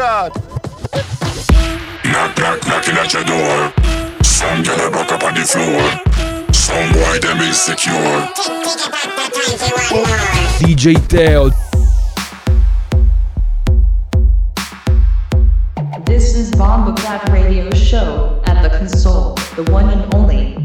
God. Knock, knock, knocking at your door. Some girl a back up on the floor. Some boy them insecure. DJ Teo. This is Bomba Clap Radio Show at the console, the one and only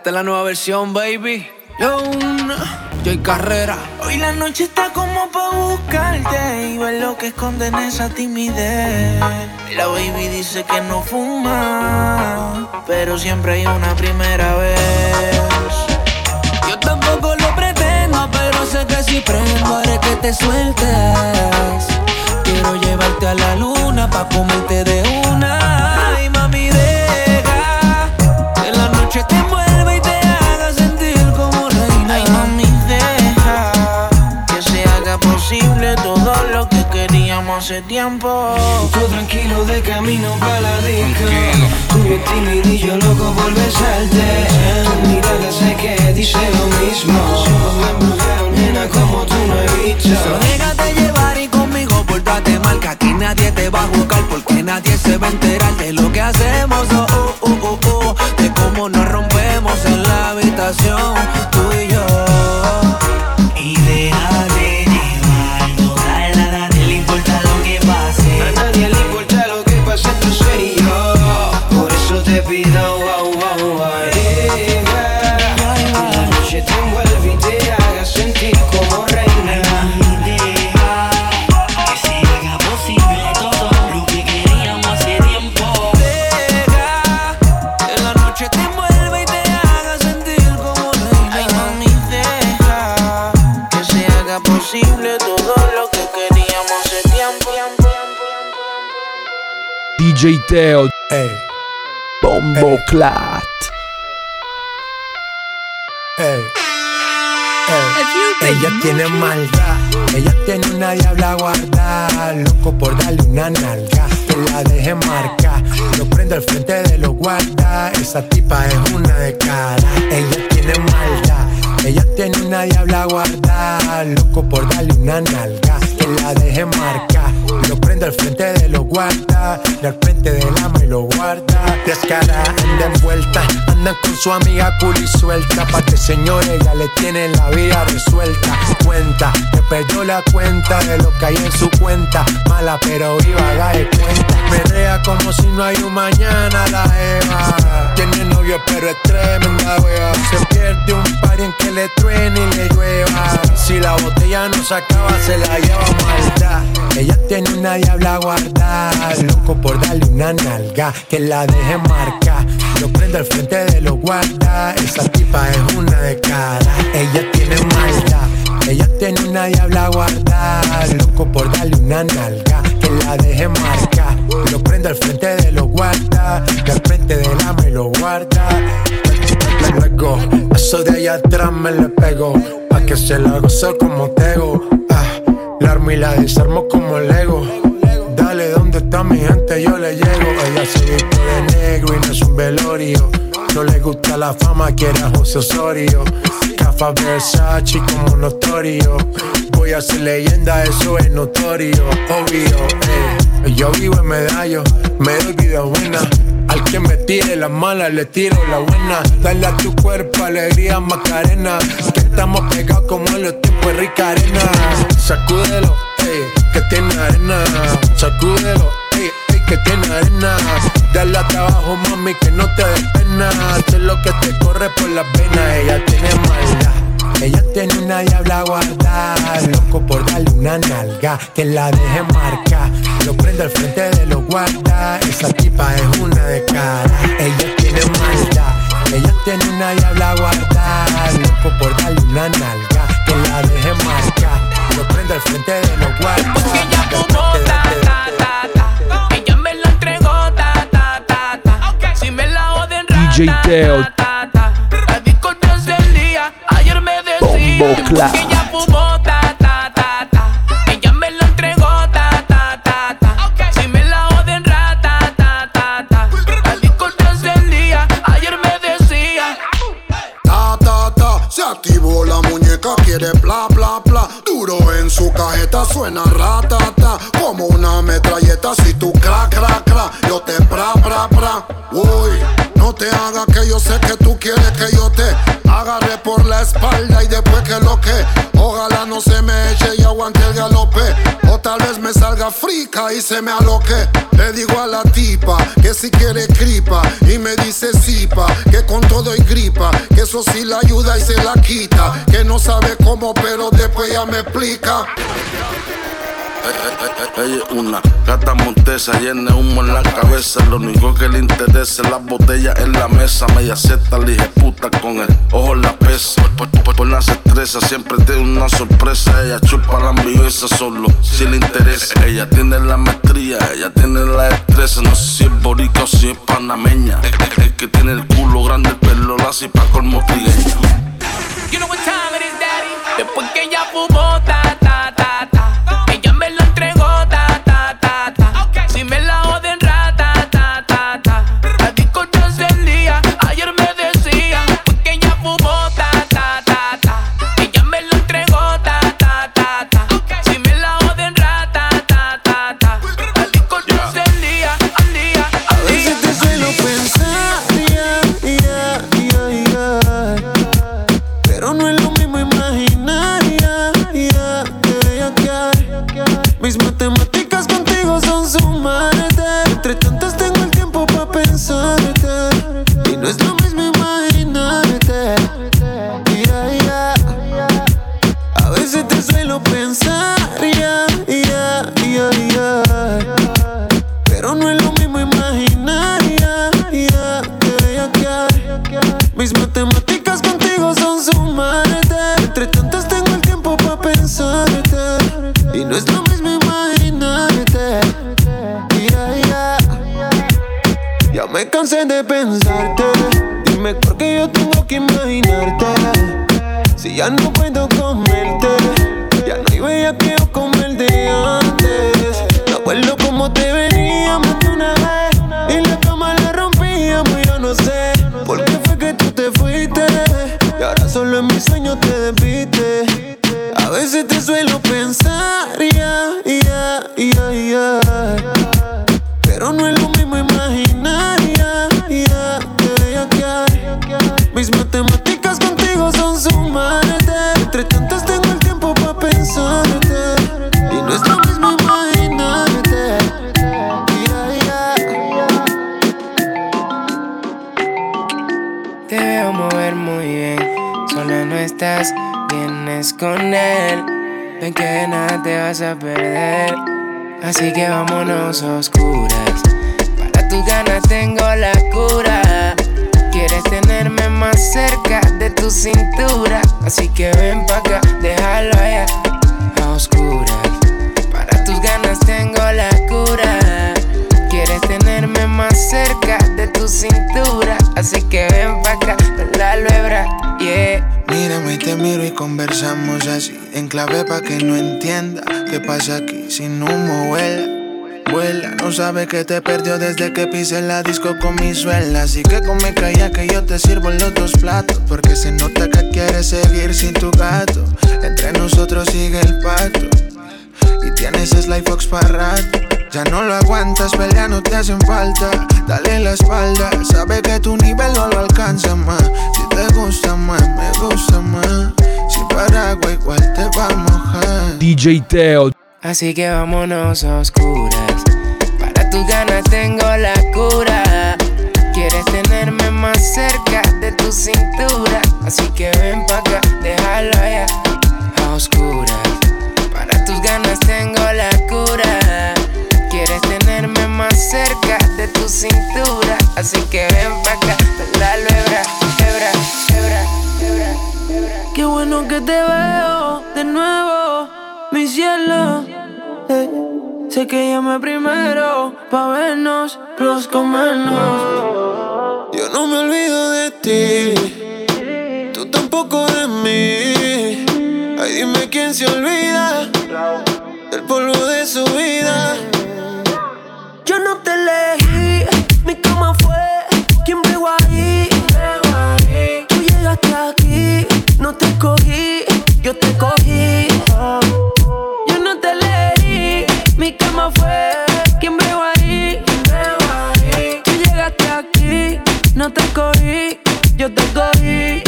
Esta es la nueva versión, baby. Yo, yo y carrera. Hoy la noche está como pa' buscarte y ver lo que esconde en esa timidez. La baby dice que no fuma, pero siempre hay una primera vez. Yo tampoco lo pretendo, pero sé que si prendo haré que te sueltes. Quiero llevarte a la luna pa' comerte de una. Ay, mami, deja que la noche te envuelva posible todo lo que queríamos hace tiempo. Tú tranquilo de camino para la disco. Tú bien timidillo, loco por besarte. Tu mirada sé que dice lo mismo. Nena, como tú no he visto. Solo déjate llevar y conmigo pórtate mal Que aquí nadie te va a juzgar Porque nadie se va a enterar de lo que hacemos. Oh, Bombo Clat. Ella tiene maldad, ella tiene una diabla guardada, loco por darle una nalga, que la deje marca, lo prende al frente de los guarda, esa tipa es una de cara, ella tiene maldad, ella tiene una diabla guardada, loco por darle una nalga, que la deje marca, lo prende al frente de los guarda, y al frente del ama y lo guarda, descara, anda envuelta, andan con su amiga cool y suelta, pa' que señores ya le tienen la vida resuelta, cuenta, que perdió la cuenta de lo que hay en su cuenta, mala pero viva, da de cuenta, perrea como si no hay un mañana la Eva, tiene novio pero es tremenda wea, se pierde un par en que le truene y le llueva, si la botella no se acaba se la lleva maldad, ella tiene una diabla guardada, loco por darle una nalga, que la deje marca, lo prende al frente de los guarda, esa tipa es una de cara, ella tiene maldad, ella tiene una diabla guardada, loco por darle una nalga, que la deje marca, lo prende al frente de los guarda, que al frente del ama y lo guarda. Luego, eso de allá atrás me le pego, pa' que se la goce como tego, la armo y la desarmo como Lego. Dale, ¿dónde está mi gente? Yo le llego. Ella se viste de negro y no es un velorio. No le gusta la fama, quiere a José Osorio. Cafa Versace como notorio. Voy a ser leyenda, eso es notorio. Obvio, eh. Yo vivo en medallo, me doy vida buena. Al que me tire la mala, le tiro la buena. Dale a tu cuerpo alegría, Macarena. Que estamos pegados como en los tiempos rica arena. Sacúdelo, ey, que tiene arena. Sacúdelo, ey, ey, que tiene arena. Dale a trabajo, mami, que no te des pena. Sé lo que te corre por las venas. Ella tiene maldad. Ella tiene una diabla guardada, loco por darle una nalga, que la deje marca, lo prende al frente de los guarda, esa tipa es una de cara, ella tiene maldad, ella tiene una diabla guardada, loco por darle una nalga, que la deje marca, lo prende al frente de los guarda. Ella fumó, ta, ta, ta, ta. Ella me la entregó, ta, ta, ta, ta. Si me la joden, ra, DJ ta, Teo. ta, ta, ta. La disco día, ayer me decía Bombo Clap. suena ratata como una metralleta. Si tú cra, cra, cra, yo te pra, pra, pra. Uy, no te hagas que yo sé que tú quieres que yo te agarre por la espalda y después que lo que y se me aloque. Le digo a la tipa que si quiere cripa y me dice sipa que con todo y gripa, que eso sí la ayuda y se la quita. Que no sabe cómo, pero después ya me explica. Ella es una gata montesa, llena humo en la cabeza. Lo único que le interesa es las botellas en la mesa. Me acepta la hija puta con el ojo en la pesa. Por, por, por las estrellas siempre tiene una sorpresa. Ella chupa la ambiveza solo si le interesa. Ella tiene la maestría, ella tiene la destreza. No sé si es borica o si es panameña. Es, que tiene el culo grande, el pelo lacio y pa' colmo. Después que ella cansé de pensarte. Dime por qué yo tengo que imaginarte. Si ya no puedo comerte, ya no hay bella que yo como el de antes. Me acuerdo como te veníamos de una vez y la cama la rompíamos. Yo no sé por qué fue que tú te fuiste y ahora solo en mis sueños te despiste. A veces te suelo pensar, con él. Ven que nada te vas a perder, así que vámonos a oscuras. Para tus ganas tengo la cura. Quieres tenerme más cerca de tu cintura, así que ven pa' acá, déjalo allá, a oscuras. Para tus ganas tengo la cura. Más cerca de tu cintura, así que ven pa' acá, la luebra, yeah. Mírame y te miro y conversamos así En clave pa' que no entienda qué pasa aquí Sin humo vuela, vuela No sabe que te perdió desde que pisé la disco con mi suela Así que come calla que yo te sirvo los dos platos Porque se nota que quieres seguir sin tu gato Entre nosotros sigue el pacto y tienes Sly Fox para rato. Ya no lo aguantas, pelea no te hacen falta. Dale la espalda, sabe que tu nivel no lo alcanza más. Si te gusta más, me gusta más. Si Paraguay igual te va a mojar. DJ Teo, Así que vámonos a oscuras. Para tus ganas tengo la cura. Quieres tenerme más cerca de tu cintura. Así que ven pa' acá, déjalo allá, cerca de tu cintura. Así que ven pa' acá, la lebra, hebra, hebra, hebra, hebra. Qué bueno que te veo de nuevo, mi cielo. Eh, sé que llamé primero pa' vernos, los comernos. Yo no me olvido de ti, tú tampoco de mí. Ay, dime quién se olvida del polvo de su vida mi cama fue quien pegó ahí. Tú llegaste aquí, no te cogí, yo te cogí. Yo no te leí, mi cama fue quien pegó ahí. Tú llegaste aquí, no te cogí, yo te cogí.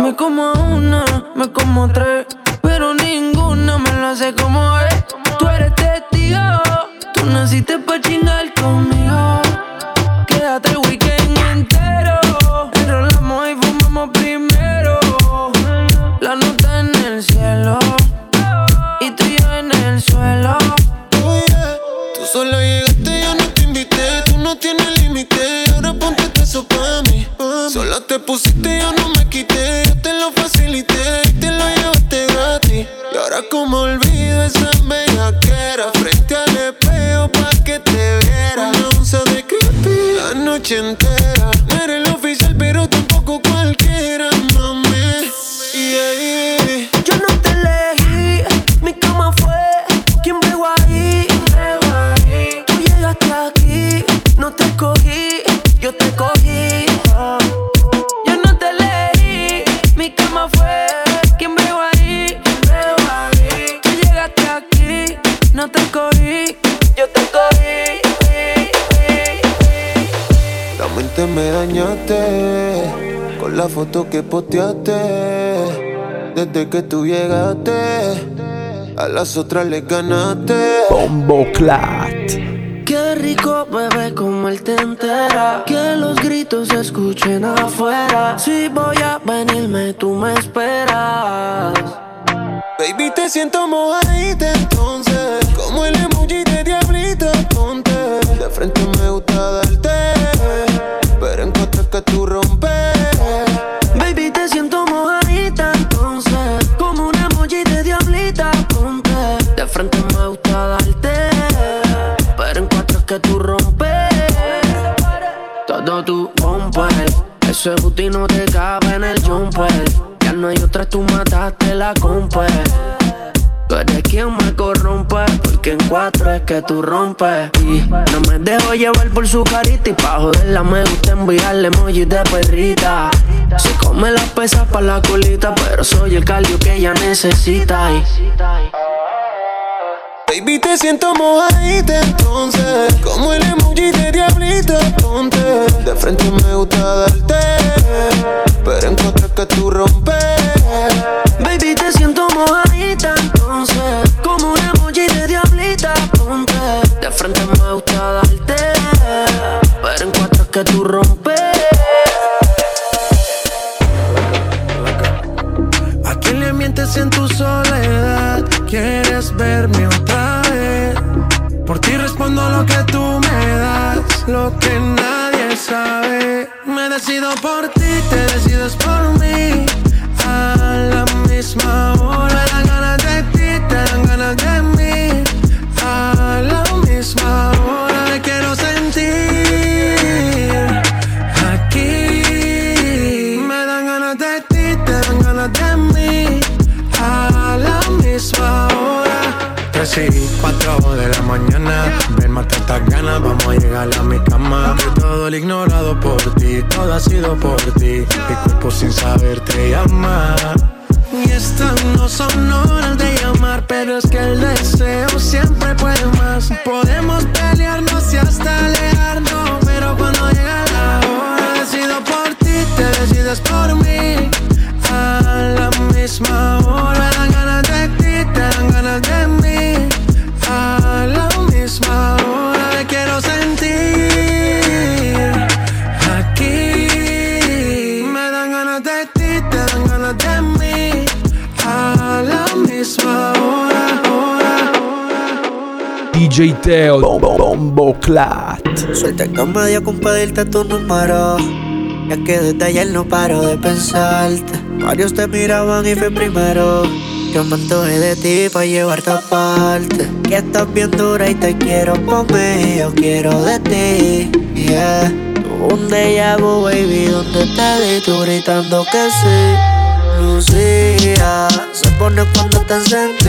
Me como una, me como tres, pero ninguna me lo hace como es. Tú eres testigo naciste pa' chingar conmigo. Quédate el weekend entero, enrolamos y fumamos primero. La nota en el cielo y tú y yo en el suelo. Tú solo llegaste, yo no te invité. Tú no tienes límite, ahora ponte eso pa' mí. Solo te pusiste, yo no me quité. Yo te lo facilité y te lo llevaste gratis. Y ahora, como olvido la Desde que tú llegaste, a las otras les ganaste. Bombo Clat. Qué rico bebé como él te entera Que los gritos se escuchen afuera Si voy a venirme tú me esperas Baby, te siento mojadita entonces. Como el emoji de diablita, ponte. De frente me gusta darte. Pero en que tú rompes. Que tú rompes Y no me dejo llevar por su carita Y pa' joderla me gusta enviarle emojis de perrita Se come las pesas pa' la colita Pero soy el cardio que ella necesita Baby, te siento mojadita entonces. Como el emoji de diablita, ponte. De frente me gusta darte. Pero en cuatro es que tú rompes. Baby te siento mojadita frente me gusta darte. Pero en cuatro que tú rompes vamos a llegar a mi cama. De todo el ignorado por ti, todo ha sido por ti. Mi cuerpo sin saber te llama. Y estas no son horas de llamar, pero es que el deseo siempre puede más. Podemos DJ Teo. Bombo, Bombo Clat. Suelta que me dio con pedirte tu número. Ya que desde ayer no paro de pensarte. Varios te miraban y fui primero. Yo me antojé de ti pa' llevarte aparte. Que estás bien dura y te quiero por mí. Yo quiero de ti, yeah. Un déjà vu, baby, donde te vi tú gritando que sí. Lucía, se pone cuando te encendía.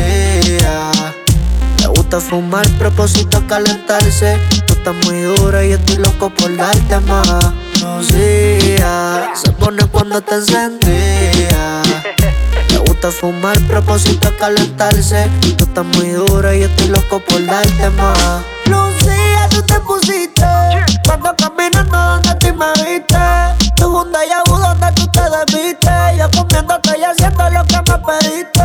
Gusta fumar, propósito calentarse. Tú estás muy dura y estoy loco por darte más. Lucía, se pone cuando te encendía. Le gusta fumar, propósito calentarse. Tú estás muy dura y estoy loco por darte más. Lucía, tú te pusiste. Cuando caminando donde te si me viste. Tu un déjà vu donde tú te despiste. Yo comiéndote y haciendo lo que me pediste.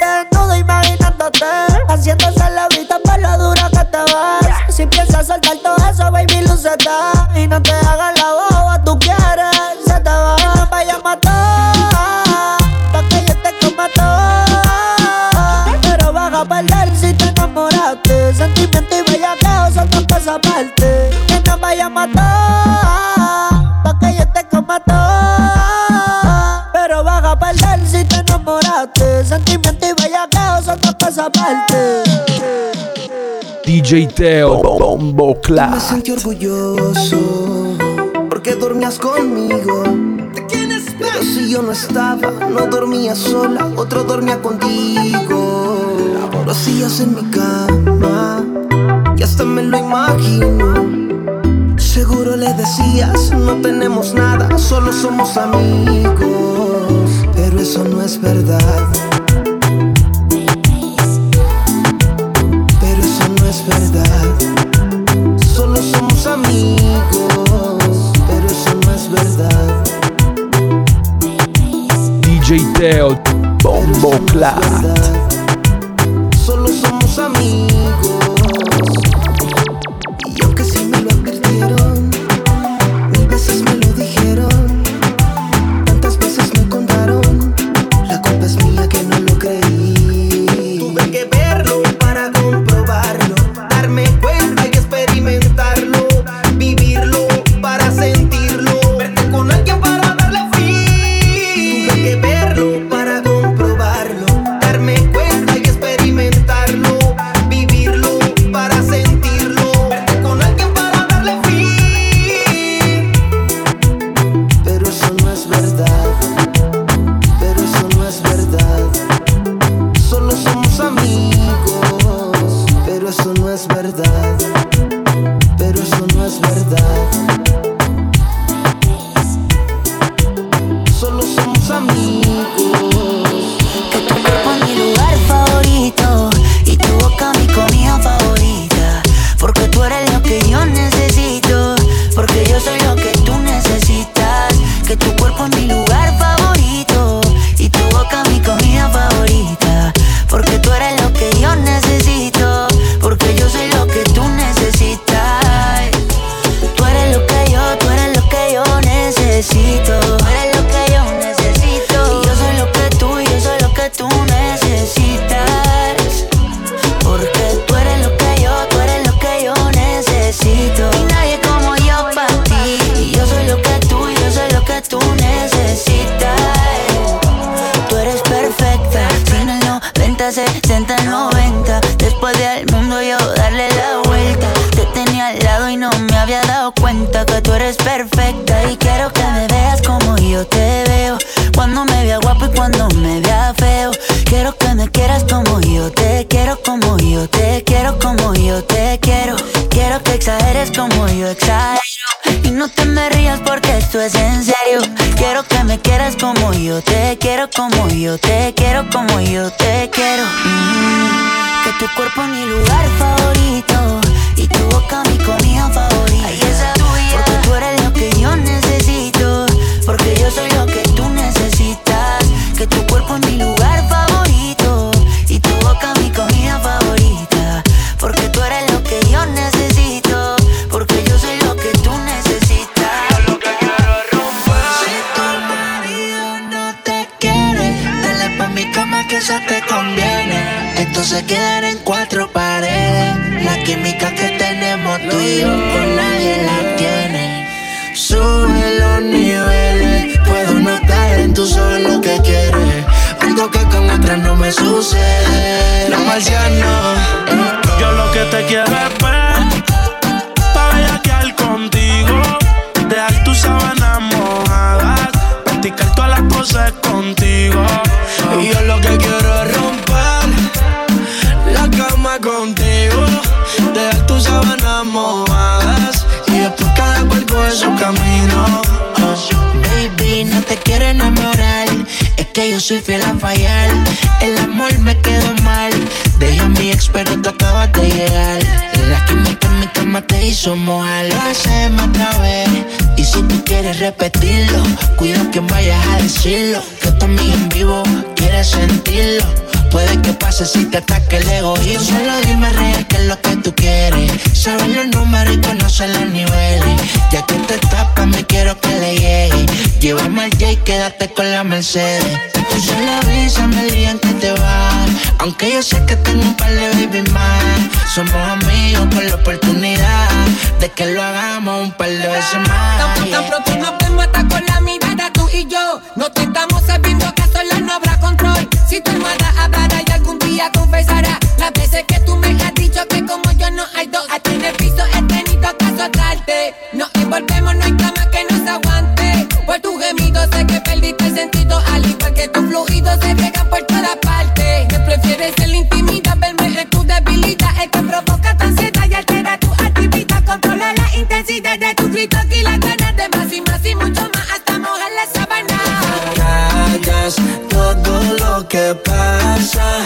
Desnudo imaginándote. Haciéndose la vista por lo dura que te vas. Si piensas soltar todo eso, baby, lucete. Y no te hagas la boba, tú quieres. Se te va, vaya a matar. Pa' que yo te coma. Pero vas a perder si te enamoraste. Sentimiento y bellaqueo son dos cosas aparte. Que no vaya a matar. Pero vas a perder si te enamoraste. Sentimiento y bellaqueo son dos cosas aparte. DJ Teo, Bombo Me Clat. sentí orgulloso porque dormías conmigo. Pero si yo no estaba, no dormía sola, otro dormía contigo. Lo hacías en mi cama y hasta me lo imagino. Seguro le decías, no tenemos nada, solo somos amigos. Pero eso no es verdad. Pero eso no es verdad. Solo somos amigos, pero eso no es verdad. DJ Teo, Bombo no Clat. Solo somos amigos. Exageres como yo exagero. Y no te me rías porque esto es en serio. Quiero que me quieras como yo te quiero, como yo te quiero, como yo te quiero. Mm, que tu cuerpo es mi lugar favorito y tu boca mi comida favorita. Porque tú eres lo que yo necesito, porque yo soy lo que tú necesitas. Que tu cuerpo es mi lugar favorito eso te conviene. Esto se queda en cuatro paredes. La química que tenemos tú y yo con nadie la tiene. Sube los niveles, puedo notar en tu solo lo que quieres. Algo que con otras no me sucede. Los marcianos, Yo lo que te quiero es Contigo. Y yo lo que quiero es romper la cama contigo, dejar tus sábanas mojadas y después cada cual coge su camino. Baby, no te quiero enamorar, que yo soy fiel a fallar. El amor me quedó mal, dejé a mi ex pero tú acabas de llegar. La química en mi cama te hizo mojar, lo hacemos otra vez. quieres repetirlo. Cuida que vayas a decirlo. Que tu amiga en vivo quiere sentirlo. Puede que pase si te ataque el egoísmo. Solo dime real qué es lo que tú quieres. Sabes los números y conoces los niveles. Ya que te tapas, me quiero que le llegue. Llévame al J y quédate con la Mercedes. Tú solo avísame el día en que te vas. Aunque yo sé que tengo un par de baby más. Somos amigos por la oportunidad de que lo hagamos un par de veces más. Tan, tan pronto nos vemos hasta con la mirada tú y yo. No te estamos sabiendo que a solas no habrá control. Si y algún día confesará las veces que tú me has dicho que como yo no hay dos. A ti en el piso he tenido que azotarte. Nos envolvemos, no hay cama que nos aguante. Por tu gemido sé que perdiste el sentido. Al igual que tus fluidos se pegan por toda parte. Que prefieres en la intimidad, verme en tu debilidad. El que provoca tu ansiedad y altera tu actividad. Controla la intensidad de tu grito y las ganas de más y más y mucho más hasta mojar la sábana. callas todo lo que pasa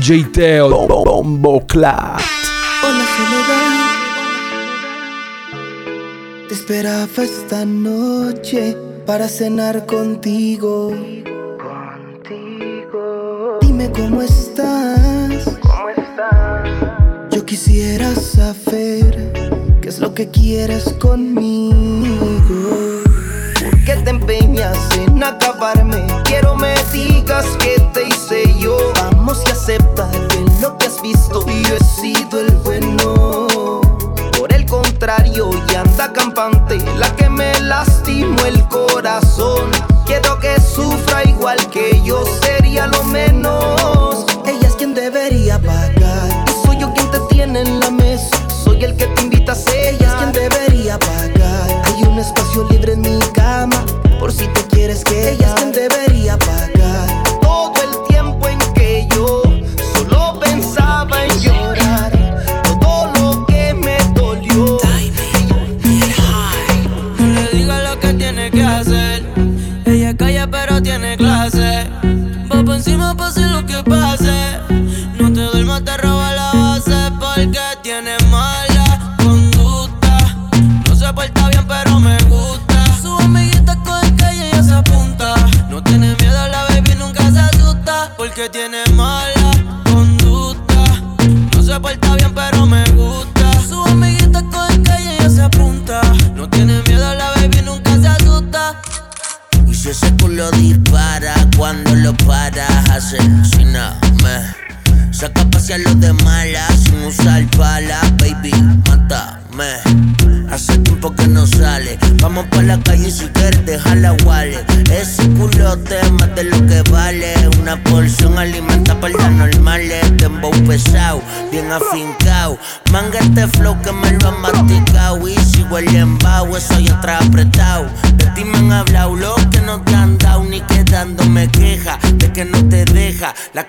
DJ Teo Bombo Clat. Hola soledad. Te esperaba esta noche para cenar contigo. Dime cómo estás. Yo quisiera saber qué es lo que quieres conmigo. ¿Por qué te empeñas en acabarme? Quiero me digas que te hice yo Vamos y acepta que lo que has visto yo he sido el bueno. Por el contrario y anda campante La que me lastimó el corazón. Quiero que sufra igual que yo Sería lo menos. Ella es quien debería pagar Y soy yo quien te tiene en la mesa. Soy el que te invita a ser. Ella es quien debería pagar. Hay un espacio libre en mi cama Por si te quieres que Ella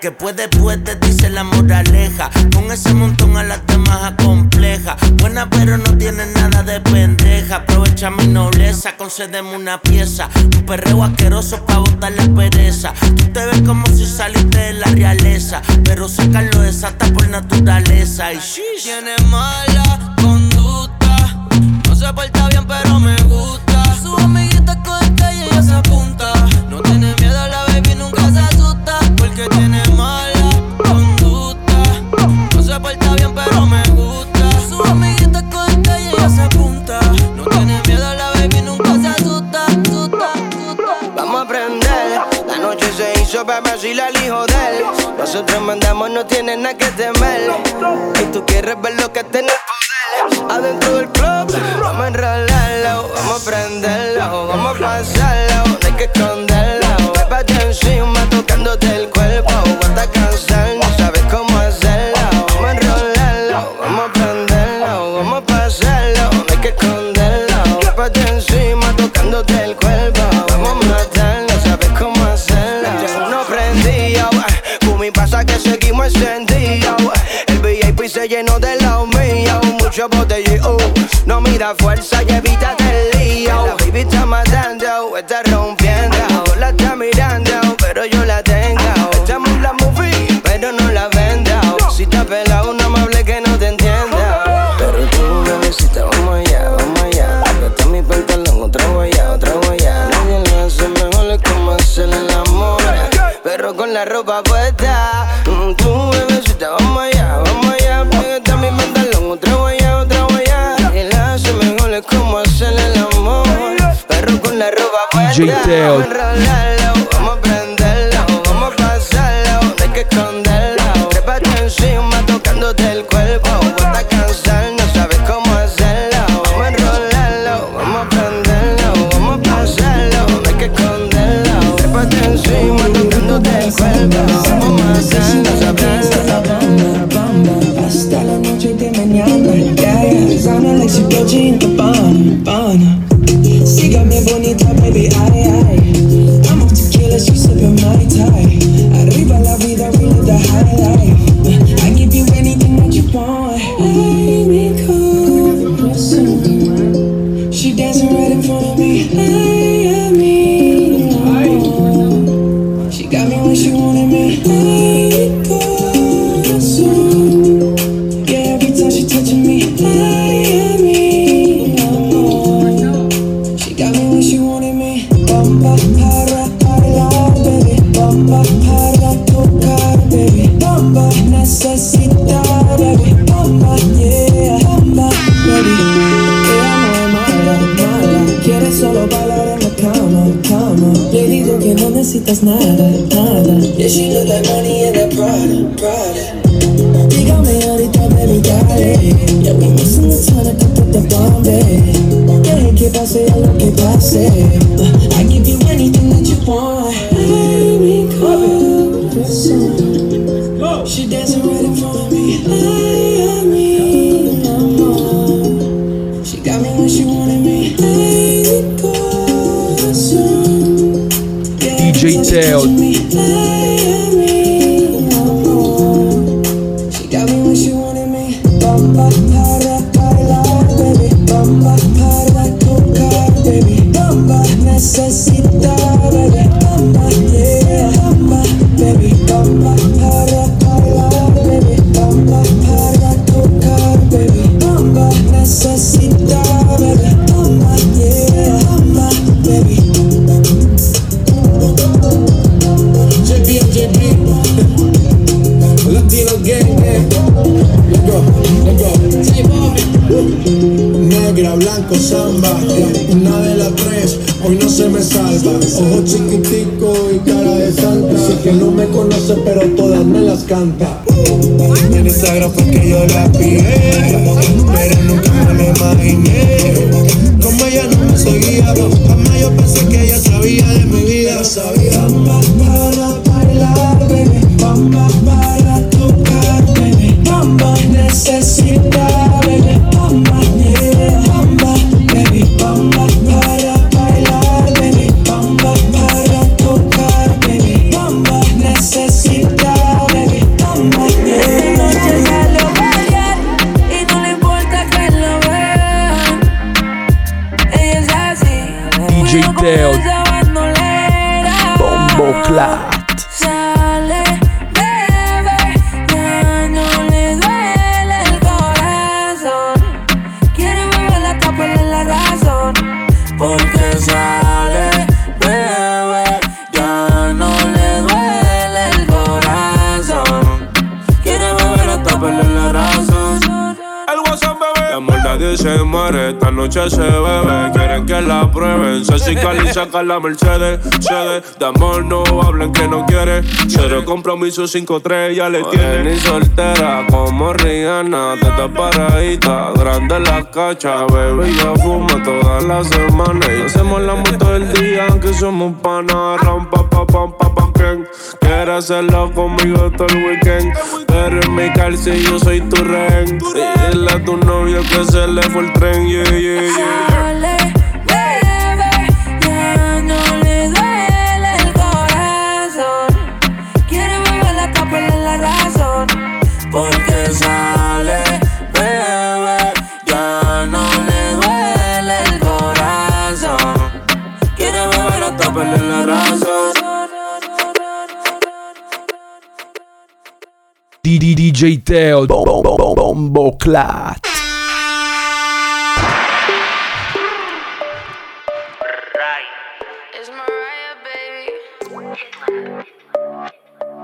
que puede, puede, dice la moraleja. Con ese montón a las demás acompleja. Buena, pero no tiene nada de pendeja. Aprovecha mi nobleza, concédeme una pieza. Un perreo asqueroso céu, blanco, samba. Una de las tres, hoy no se me salva. Ojo chiquitico y cara de santa. Sé que no me conoce, pero todas me las canta. En Instagram fue que yo la pillé, pero nunca me lo imaginé. Como ella no me seguía, jamás yo pensé que ella sabía de mi vida. Sabía, para bailar, saca la Mercedes, cede. De amor no hablen que no quiere. Cero compromiso, 5-3, ya le tiene. Ni soltera como Rihanna, teta paradita, grande la cacha, bebé. Yo fumo toda la semana y hacemos la moto del día, que somos panas. Rampa, pa, pam, pa, pam, quien quiera hacerlo conmigo todo el weekend. Pero en mi cárcel yo soy tu rehén. Dile a tu novio que se le fue el tren, yeah, yeah, yeah. DJ Teo Bombo Clat.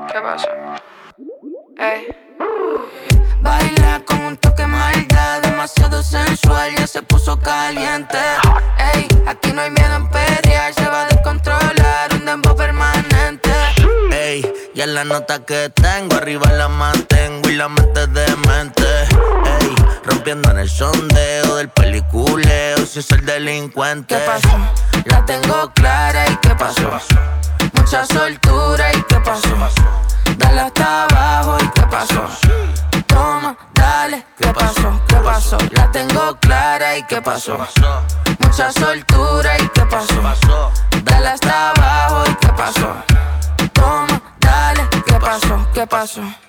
¿Qué pasa? Ey. Baila con un toque maldad, demasiado sensual, ya se puso caliente. La nota que tengo, arriba la mantengo y la mente de mente. Ey, rompiendo en el sondeo del peliculeo, si es el delincuente. ¿Qué pasó? La tengo clara y ¿qué pasó? Mucha soltura y ¿qué pasó? Dale hasta abajo y ¿qué pasó? Toma, dale, ¿qué pasó? ¿Qué pasó? La tengo clara y ¿qué pasó? Mucha soltura y ¿qué pasó? Dale hasta abajo y ¿qué pasó? Toma, dale, ¿qué pasó? ¿Qué pasó?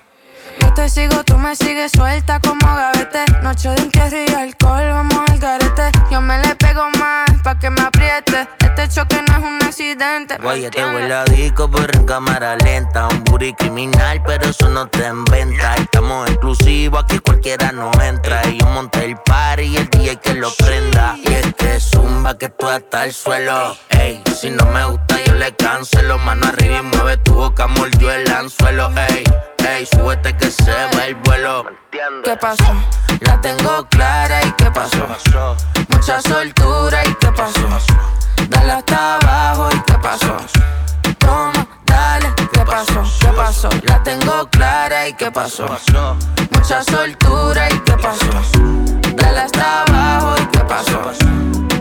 Yo te sigo, tú me sigues suelta como gavete. Noche de entierro y alcohol, vamos al garete. Yo me le pego más pa' que me apriete. Este choque no es un accidente. ¿me Guaya, te huele a disco, pero en cámara lenta. Un booty criminal, pero eso no te inventa. Estamos exclusivos, aquí cualquiera no entra. Y yo monté el party y el DJ que lo prenda. Y es que zumba que tú hasta el suelo. Ey, si no me gusta, yo le cancelo. Mano arriba y mueve tu boca, mordió el anzuelo. Ey, ey, súbete que se va el vuelo. ¿Qué pasó? La tengo clara y ¿qué pasó? Mucha soltura y ¿qué pasó? Dale hasta abajo y ¿qué pasó? Toma, dale, ¿qué pasó? ¿Qué pasó? La tengo clara y ¿qué pasó? Mucha soltura y ¿qué pasó? Dale hasta abajo y ¿qué pasó?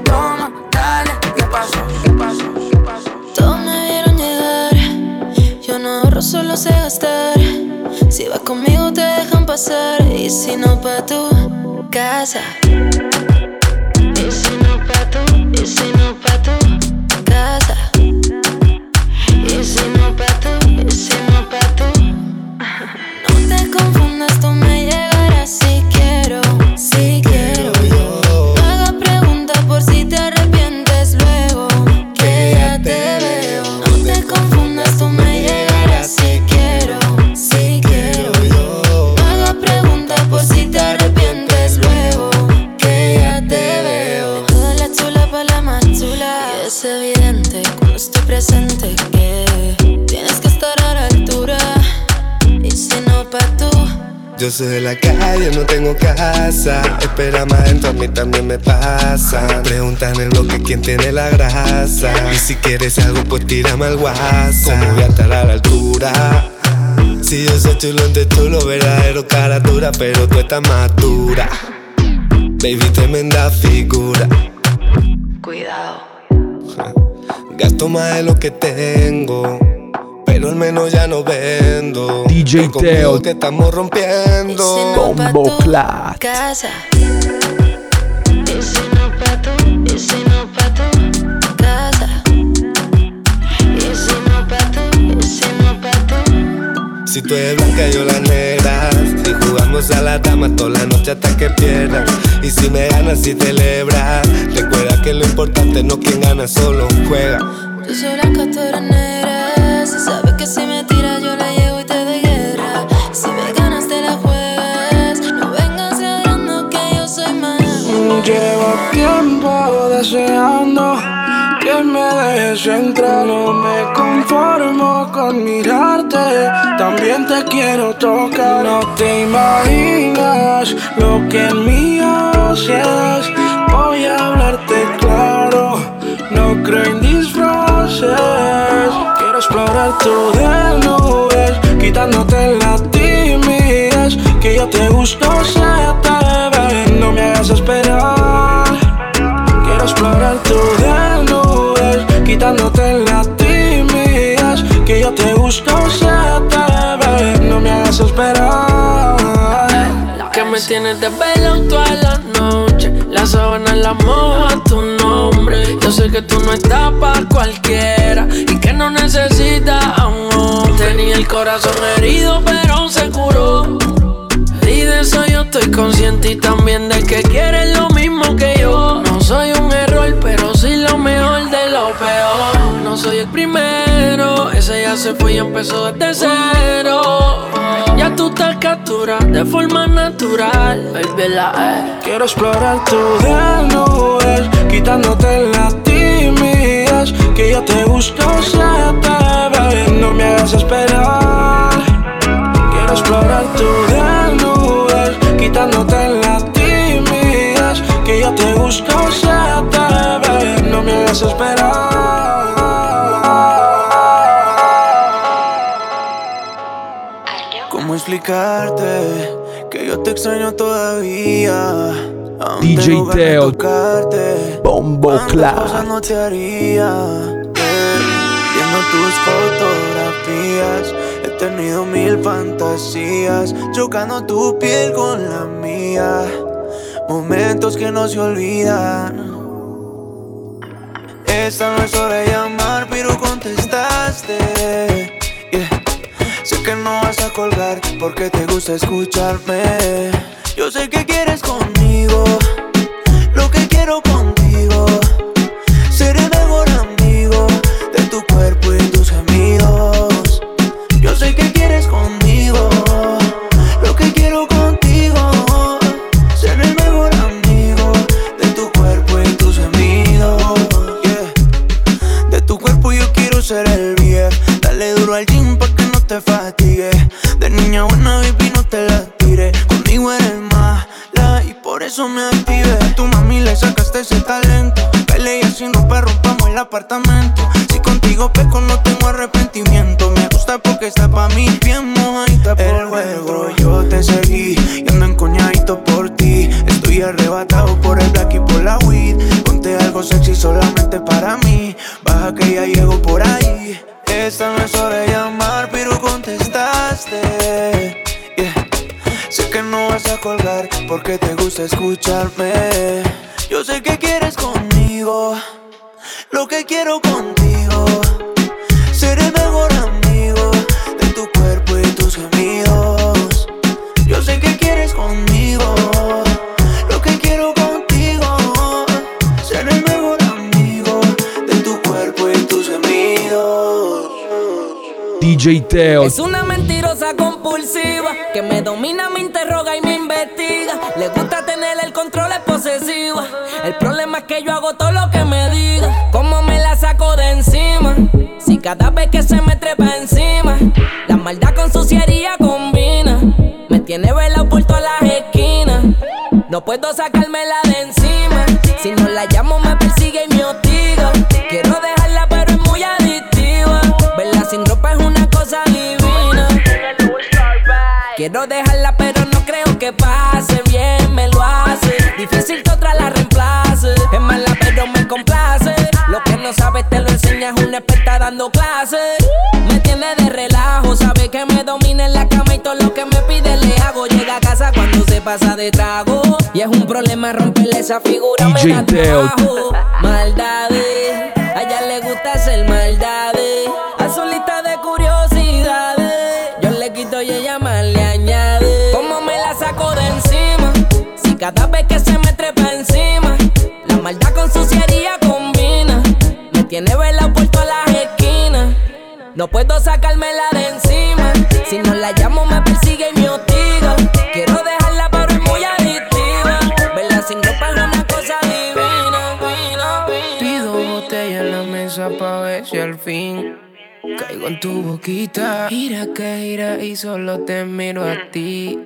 Toma, dale, ¿qué pasó? ¿Qué pasó? ¿Qué pasó? Todos me vieron llegar. Yo no ahorro, solo sé gastar. Si vas conmigo, te dejan pasar. Y si no, pa' tu casa. Y si no, pa' tu, y si no, pa' tu casa. Y si no, pa' tu, y si no, Yo soy de la calle, no tengo casa. Espera más adentro, a mí también me pasa. Preguntan en el bloque quién tiene la grasa. Y si quieres algo, pues tírame al WhatsApp. ¿Cómo voy a estar a la altura? Si yo soy chulo, entre chulo, verdadero cara dura, pero tú estás más dura. Baby, tremenda figura. Cuidado. Gasto más de lo que tengo. Pero al menos ya no vendo. DJ Teo. que estamos rompiendo. Bombo Clat. casa. Y si no pa' tú, y si no pa' tú, casa. Y si no pa' tú, y si no pa' tú. Si tú eres blanca, yo la negra. Si jugamos a la dama toda la noche hasta que pierdas. Y si me ganas, si celebras. Recuerda que lo importante no quien gana, solo juega. Yo soy blanca, tú eres negra. Que si me tiras, yo la llevo y te doy guerra. Si me ganas, te la juegas. No vengas ladrando que yo soy más. Llevo tiempo deseando que me dejes entrar. No me conformo con mirarte. También te quiero tocar. No te imaginas lo que en mí haces. Explorar tu desnudez, quitándote la timidez. Que yo te gusto, se te ve. No me hagas esperar. Quiero explorar tu desnudez, quitándote la timidez. Que yo te gusto, se te ve. No me hagas esperar. Que me tienes de velo toda la noche. La sábana la mojo a tu nombre. Yo sé que tú no estás para cualquiera y que no necesitas a un hombre. Tenía el corazón herido, pero se curó. Y de eso yo estoy consciente y también de que quieres lo mismo que yo. No soy un error, pero soy el primero. Ese ya se fue y empezó desde cero. Ya tú te capturas de forma natural. Baby, la E. Quiero explorar tu desnudez, quitándote las timidez. Que yo te gusto, se te ve, no me hagas esperar. Quiero explorar tu desnudez, quitándote las timidez. Que yo te gusto, se explicarte que yo te extraño todavía? DJ Teo. tocarte. Bombo ¿Cuántas Clap. cosas no te haría? Eh, Viendo tus fotografías, he tenido mil fantasías, chocando tu piel con la mía. Momentos que no se olvidan. Esta no es hora de llamar, pero contestaste. Que no vas a colgar porque te gusta escucharme. Yo sé que quieres conmigo niña buena, baby, no te la tire. Conmigo eres mala y por eso me activé. Tu mami le sacaste ese talento. Pelea sin romper, rompamos el apartamento. Si contigo peco, no tengo arrepentimiento. Me gusta porque está pa' mí bien mojadita por el juego. Yo te seguí y ando encoñadito por ti. Estoy arrebatado por el black y por la weed. Ponte algo sexy solamente para mí. Baja que ya llego por ahí. Esta no es hora de llamar, pero contestaste. Vas a colgar porque te gusta escucharme. Yo sé que quieres conmigo lo que quiero contigo. Ser el mejor amigo de tu cuerpo y tus gemidos. Yo sé que quieres conmigo lo que quiero contigo. Ser el mejor amigo de tu cuerpo y tus gemidos. DJ Teo. Es una mentirosa que me domina, me interroga y me investiga. Le gusta tener el control, es posesiva. El problema es que yo hago todo lo que me diga. ¿Cómo me la saco de encima? Si cada vez que se me trepa encima, la maldad con suciería combina. Me tiene velado por todas las esquinas. No puedo sacármela de encima. Si no la Quiero dejarla, pero no creo que pase. Bien me lo hace. Difícil que otra la reemplace. Es mala, pero me complace. Lo que no sabes te lo enseñas una experta dando clases. Me tiene de relajo, sabe que me domina en la cama y todo lo que me pide le hago. Llega a casa cuando se pasa de trago. Y es un problema romperle esa figura. me DJ da Teo. trabajo. Maldades, a ella le gusta hacer maldades. Suciería combina. Me tiene velado por todas las esquinas. No puedo sacármela de encima. Si no la llamo, me persigue y me hostiga. Quiero dejarla, pero es muy adictiva. Verla sin ropa es una cosa divina. Pido botella en la mesa pa' ver si al fin caigo en tu boquita. Gira que gira y solo te miro a ti.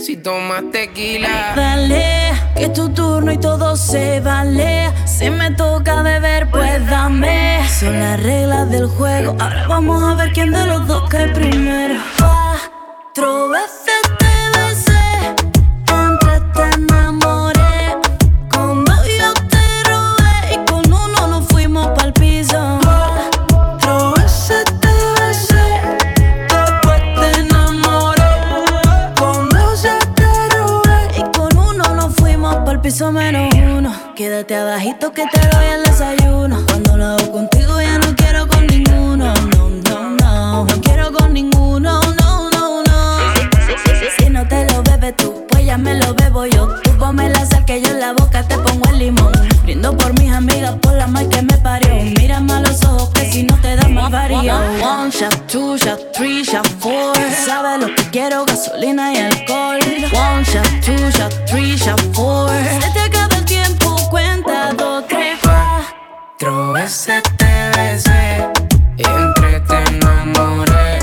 Si tomas tequila. Dale, que es tu turno y todo se vale. Si me toca beber, pues dame. Son las reglas del juego. Ahora vamos a ver quién de los dos cae primero. Cuatro veces te piso menos uno. Quédate abajito que te doy el desayuno. Cuando lo hago contigo ya no quiero con ninguno. No, no, no. No quiero con ninguno. No, no, no. Si, no te lo bebes tú, pues ya me lo bebo yo. Tú ponme la sal que yo en la boca te pongo el limón. Brindo por mis amigas, por la mal que me parió. Mírame a los ojos que si no yo. One shot, two shot, three shot, four. Sabe lo que quiero, gasolina y alcohol. One shot, two shot, three shot, cuatro veces te besé y entre te enamoré.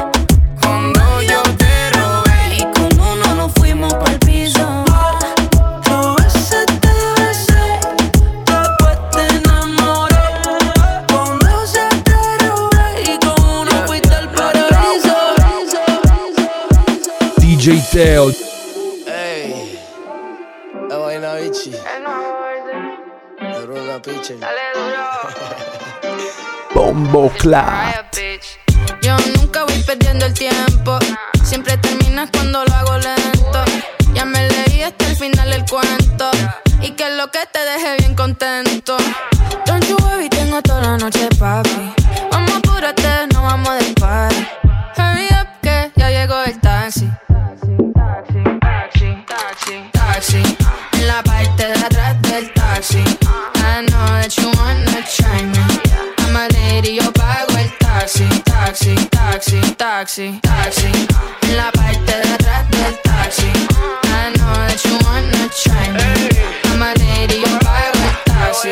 Cuando yo te robé y con uno nos fuimos pa'l piso. Dos veces te besé, después te enamoré. Con dos te robé y con uno fuiste al paraíso. DJ Teo. Ey, la vaina bichi. Una piche. Bombo Clap. Yo nunca voy perdiendo el tiempo. Siempre terminas cuando lo hago lento. Ya me leí hasta el final del cuento. Y que lo que te deje bien contento. Don't you worry, tengo toda la noche, papi. Vamos, apúrate, no vamos del party. Hurry up, que ya llegó el taxi. Taxi, taxi, taxi, taxi. En la parte de atrás del taxi. Taxi, taxi. En la parte de atrás del taxi. I know that you wanna try me. I'm a lady, yo pago el taxi,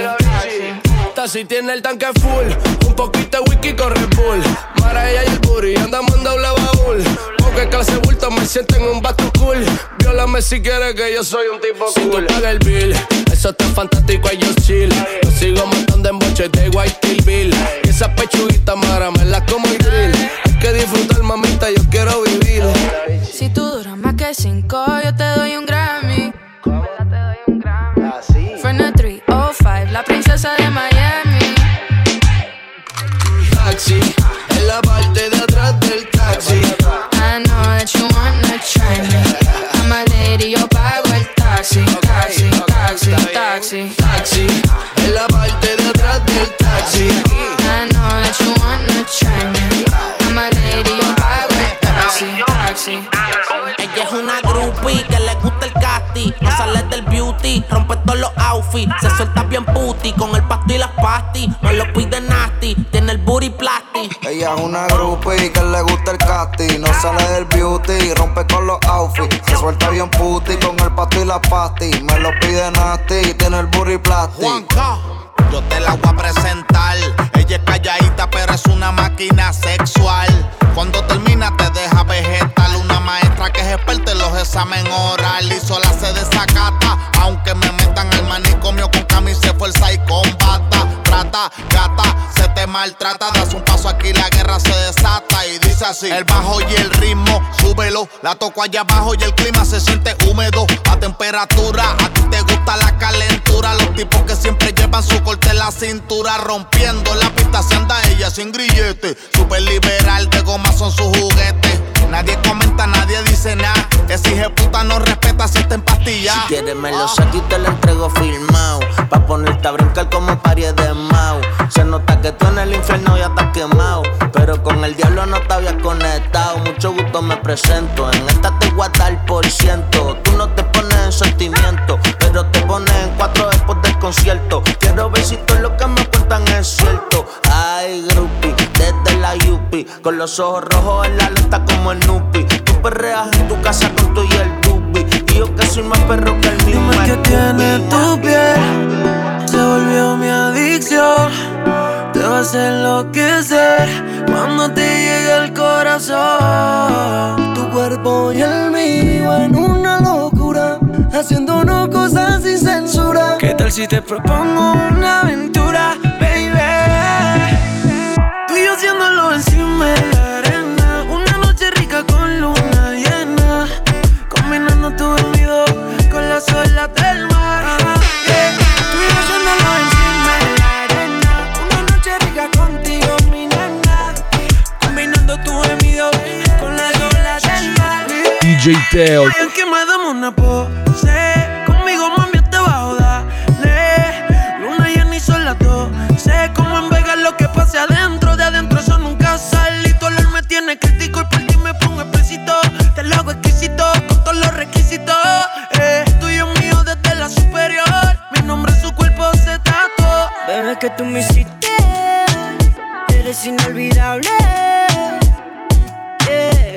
taxi. Si tiene el tanque full, un poquito de whisky con Red Bull. Mara ella y el booty, andamos en doble baúl. Porque clase bulto me siento en un bato cool. Viólame si quieres que yo soy un tipo Si cool. tú pagas el bill, eso está fantástico, ahí yo chill. Lo sigo matando en boches de White Bill. Y esa pechuguita mara me la como el grill. Que disfrutar, mamita, yo quiero vivir. Si tú duras más que cinco, yo te doy un Grammy. Fernet 305, la princesa de Miami. Taxi, en la parte de atrás del taxi. I know that you wanna try me. I'm a lady, yo pago el taxi, taxi, taxi, taxi. Taxi, en la parte de atrás del taxi. Taxi, taxi. Ella es una groupie que le gusta el casti. No sale del beauty, rompe todos los outfits. Se suelta bien puti con el pasto y las pasty. Me lo pide nasty, tiene el booty plasti. Ella es una groupie que le gusta el casting. No sale del beauty, rompe con los outfits. Se suelta bien puti con el pasto y la pasty. Me lo pide nasty, tiene el booty plastic. Juanca, yo te la voy a presentar. Ella es calladita, pero es una máquina sexual. Cuando termina, te deja vegetal. Una maestra que es experta en los examen oral y sola se desacata. Aunque me metan al manicomio con camisa fuerza y combata. Trata, gata, se te maltrata. Das un paso aquí, la guerra se desata. Y dice así: el bajo y el ritmo, súbelo. La toco allá abajo y el clima se siente húmedo. A temperatura, a la calentura. Los tipos que siempre llevan su corte en la cintura. Rompiendo la pista se anda ella sin grillete. Super liberal de goma son sus juguetes. Nadie comenta, nadie dice nada. De puta no respeta si está en pastilla. Si quieres me lo saco y te lo entrego filmado. Pa' ponerte a brincar como pared de Mau. Se nota que tú en el infierno ya estás quemado. Pero con el diablo no te habías conectado. Mucho gusto me presento. En esta te voy a dar por ciento. Tú no te pones en sentimiento. Pero te pones en cuatro después del concierto. Quiero ver si todo lo que me cuentan es cierto. Ay, groupie, desde la Yupi. Con los ojos rojos en la lenta como el Nupi. Tú perreas en tu casa con tu y el dubi. Y yo que soy más perro que el mismo. Dime que tiene tu piel, se volvió mi adicción. Te va a hacer enloquecer cuando te llegue el corazón. Tu cuerpo y el mío en una locura, haciéndonos cosas sin censura. ¿Qué tal si te propongo una aventura, baby? Tú y yo haciéndolo encima de la arena, una noche rica con luna llena, combinando tu dormido con las olas del mar. Yeah. Tú y yo haciéndolo encima de la arena, una noche rica contigo, mi nena, combinando tu gemido con las olas del mar. DJ Teo. Que Sé, conmigo mami te bajo, dale. Luna y son las dos. Sé como en Vegas lo que pase adentro. De adentro eso nunca sale. Y tu olor me tiene crítico. Y por ti me pongo explícito. Te lo hago exquisito con todos los requisitos. Eh, tuyo mío desde la superior. Mi nombre en su cuerpo se tatuó. Bebé, que tú me hiciste. Eres inolvidable.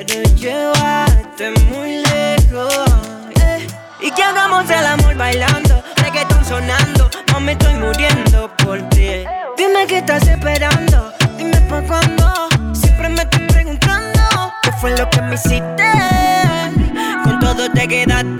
Quiero llevarte muy lejos Llegamos andamos el amor bailando, reggaeton sonando. no me estoy muriendo por ti. Dime qué estás esperando, dime pa' cuándo. Siempre me estás preguntando qué fue lo que me hiciste. Con todo te quedaste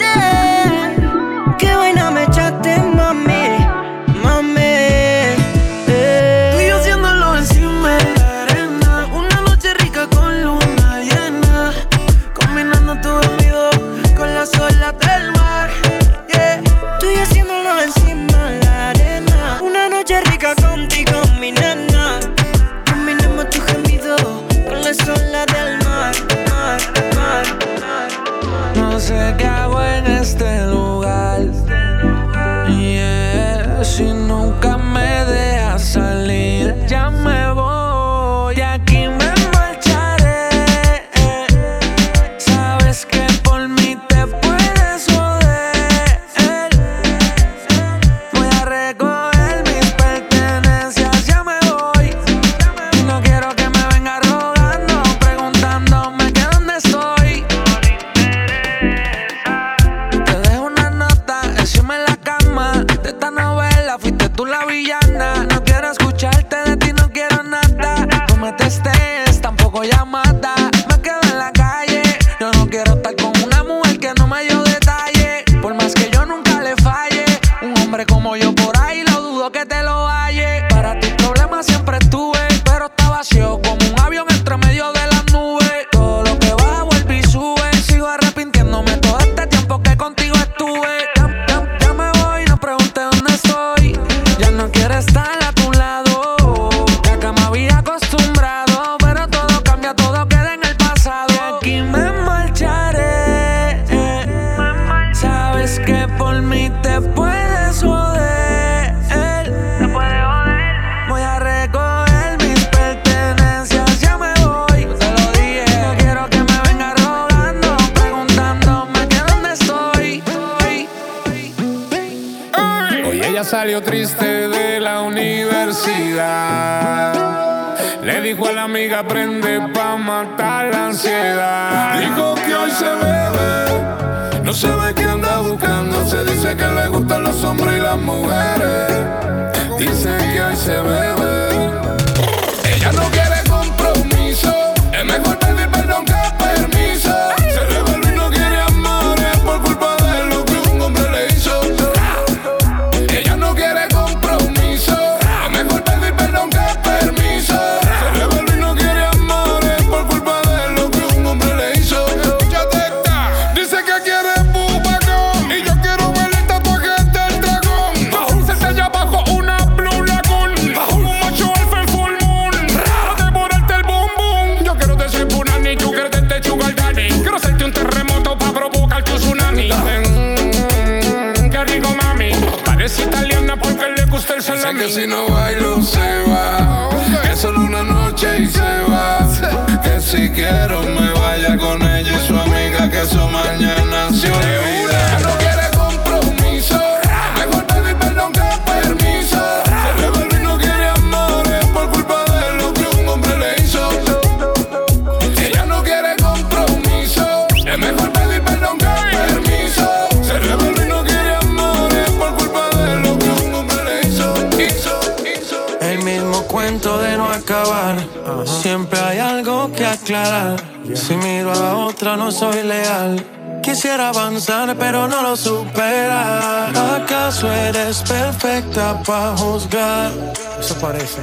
Si miro a otra, no soy leal. Quisiera avanzar, pero no lo supera. ¿Acaso eres perfecta para juzgar? Eso parece.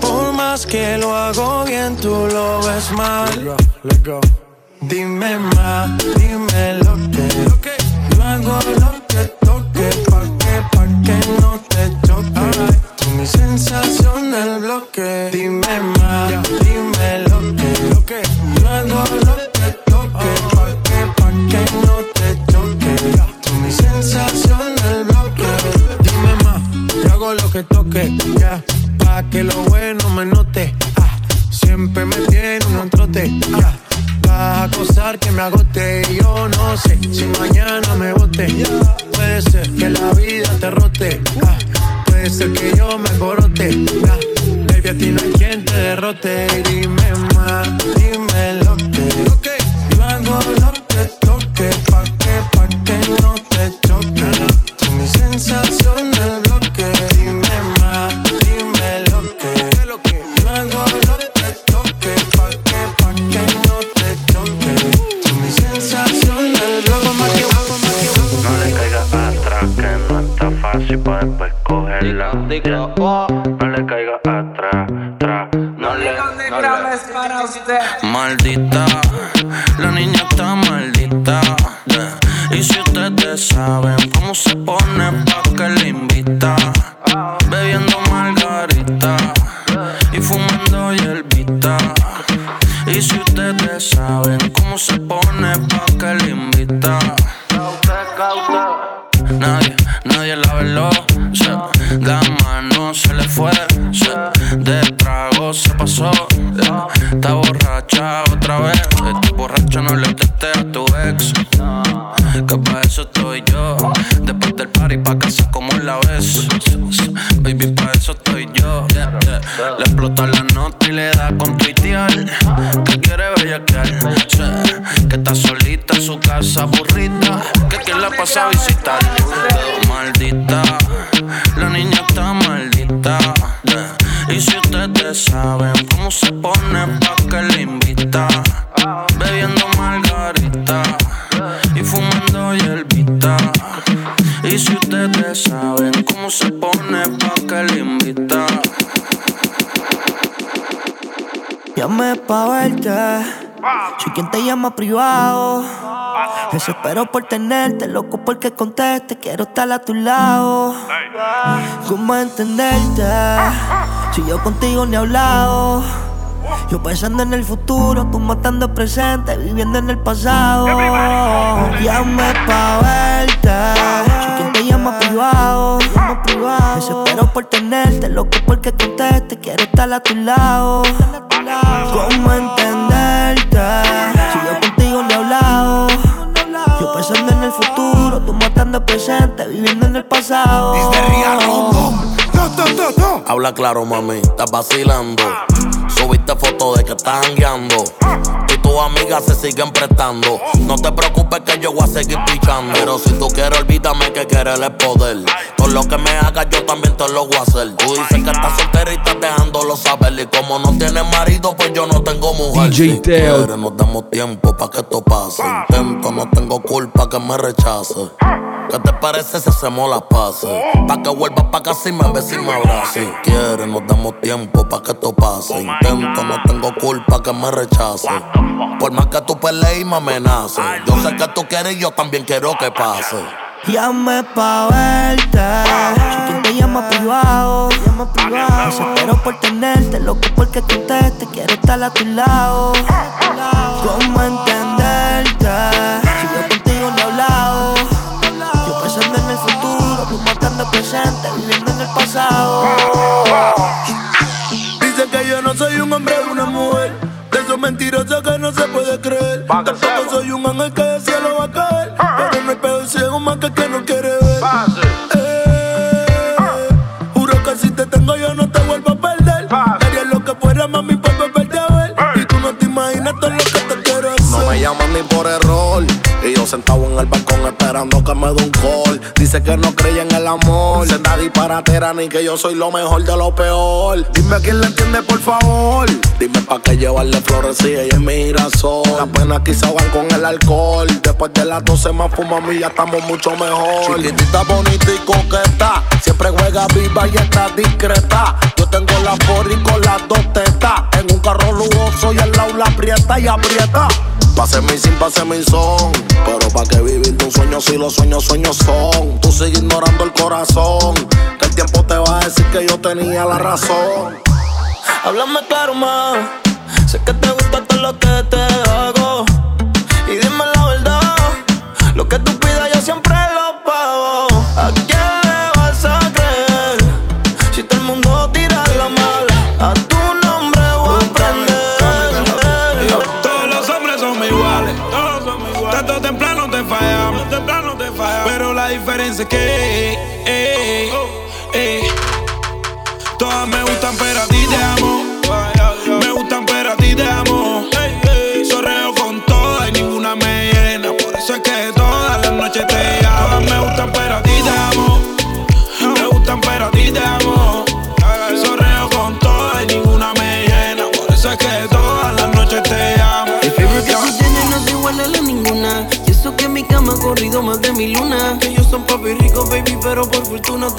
Por más que lo hago bien, tú lo ves mal. Let go, let go. Dime más, dime lo que. Lo que. Yo hago lo que toque, pa' que, pa' que no te choque mi sensación del bloque. Dime más, dime lo que, lo que. Yo hago lo que toque, pa' que, pa' que no te choque. Yeah. Tú mi sensación del bloque. Dime más, yo hago lo que toque, ya, pa' que lo bueno me note. Ah. siempre me tiene un trote, ah. Vas a acosar que me agote yo no sé si mañana me bote. Puede ser que la vida te rote. Ah eso que yo me corote. Baby, a ti no hay quien te derrote. Y dime Maldita, llama privado. Desespero por tenerte, loco porque conteste. Quiero estar a tu lado. ¿Cómo entenderte? Si yo contigo ni he hablado. Yo pensando en el futuro, tú matando el presente, viviendo en el pasado. Llame pa' verte. Soy quien te llama privado. Desespero por tenerte, loco porque conteste. Quiero estar a tu lado. ¿Cómo entenderte? Pensando en el futuro, tú matando el presente, viviendo en el pasado. Habla claro, mami, estás vacilando. Subiste fotos de que estás jangueando. Y tus amigas se siguen prestando. No te preocupes que yo voy a seguir pichando. Pero si tú quieres, olvídame que querer es poder. Todo lo que me hagas, yo también te lo voy a hacer. Tú dices que estás soltera y estás dejándolo saber. Y como no tienes marido, pues yo no tengo mujer. DJ si quieres, nos damos tiempo para que esto pase. Intento, no tengo culpa que me rechace. ¿Qué te parece si hacemos las paces? Pa' que vuelvas pa' casa y me beses y me abraces. Si quieres, nos damos tiempo pa' que esto pase. Intento, no tengo culpa que me rechace. Por más que tú pelees y me amenaces. Yo sé que tú quieres y yo también quiero que pase. Llame pa' verte. Soy quien te llama privado. Desespero por tenerte, loco porque conteste. Quiero estar a tu lado. ¿Cómo entenderte? Si yo contigo no he hablado. Yo pensando en el futuro, tú matando el presente, viviendo en el pasado. Dicen que yo no soy un hombre de una mujer. De esos mentirosos que no se puede creer. Tampoco soy un ángel que ciego más que que no quiere ver. Eh, Juro que si te tengo yo no te vuelvo a perder. Haría lo que fuera, mami, por volverte a ver. Y tú no te imaginas todo lo llaman por error. Y yo sentado en el balcón esperando que me dé un call. Dice que no cree en el amor. Senda disparatera ni que yo soy lo mejor de lo peor. Dime a quién le entiende, por favor. Dime pa' qué llevarle flores si ella es mi girasol. Las penas se ahogan con el alcohol. Después de las 12 más fuma y ya estamos mucho mejor. Chiquitita, bonita y coqueta. Siempre juega viva y está discreta. Yo tengo la y con las dos tetas. En un carro lujoso y al lado la aprieta y aprieta. Pase mi sin, pase mi son. Pero pa' que vivir de un sueño si los sueños, sueños son. Tú sigues ignorando el corazón. Que el tiempo te va a decir que yo tenía la razón. Háblame claro más. Sé que te gusta todo lo que te hago. Y dime la verdad. Lo que tú okay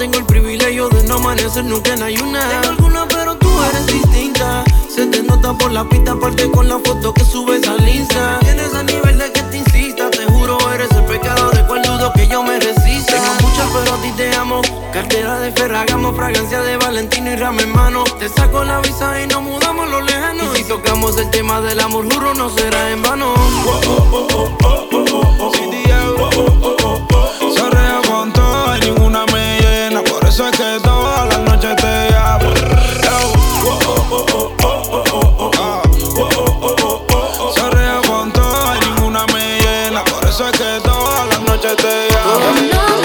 tengo el privilegio de no amanecer nunca en ayuna. Tengo alguna, pero tú eres distinta. Se te nota por la pista, aparte con la foto que subes al Insta. Tienes a nivel de que te insista, te juro, eres el pecado de cual dudo que yo me resista. Tengo muchas, pero a ti te amo. Cartera de Ferragamo, fragancia de Valentino y rama en mano. Te saco la visa y nos mudamos los lejanos. Y si tocamos el tema del amor, juro, no será en vano. Se con todo que todas las noches te llamo. Se rea con todo y ninguna me llena. Por eso es que todas las noches te llamo.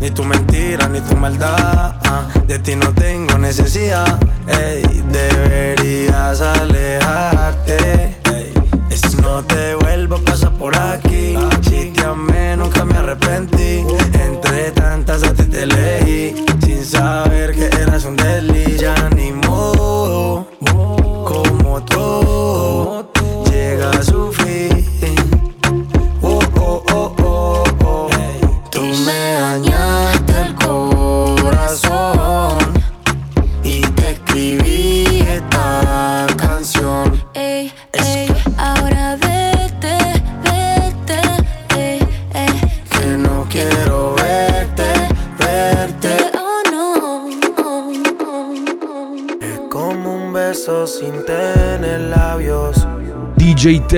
Ni tu mentira, ni tu maldad. Ah, de ti no tengo necesidad,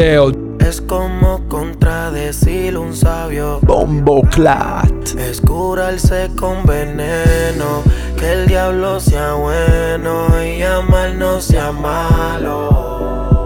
Teo, Es como contradecir un sabio. Bombo Clat. Es curarse con veneno. Que el diablo sea bueno y amar no sea malo.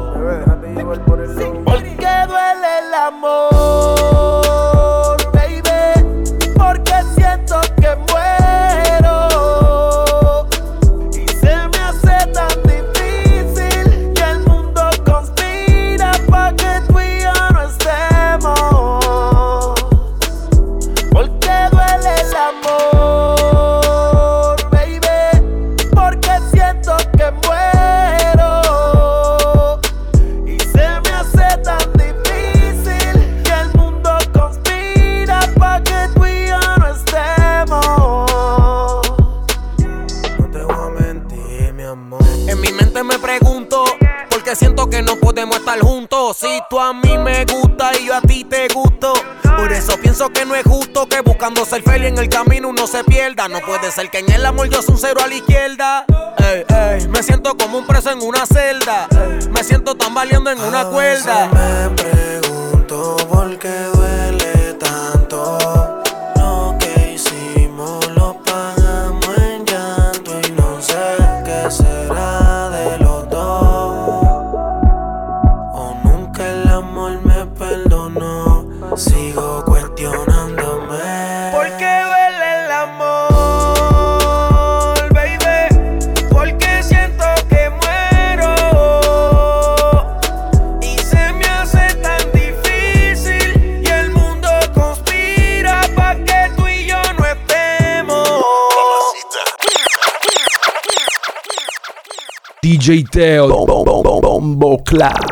No puede ser que en el amor yo soy un cero a la izquierda. Me siento como un preso en una celda. DJ Teo, Bombo Clat.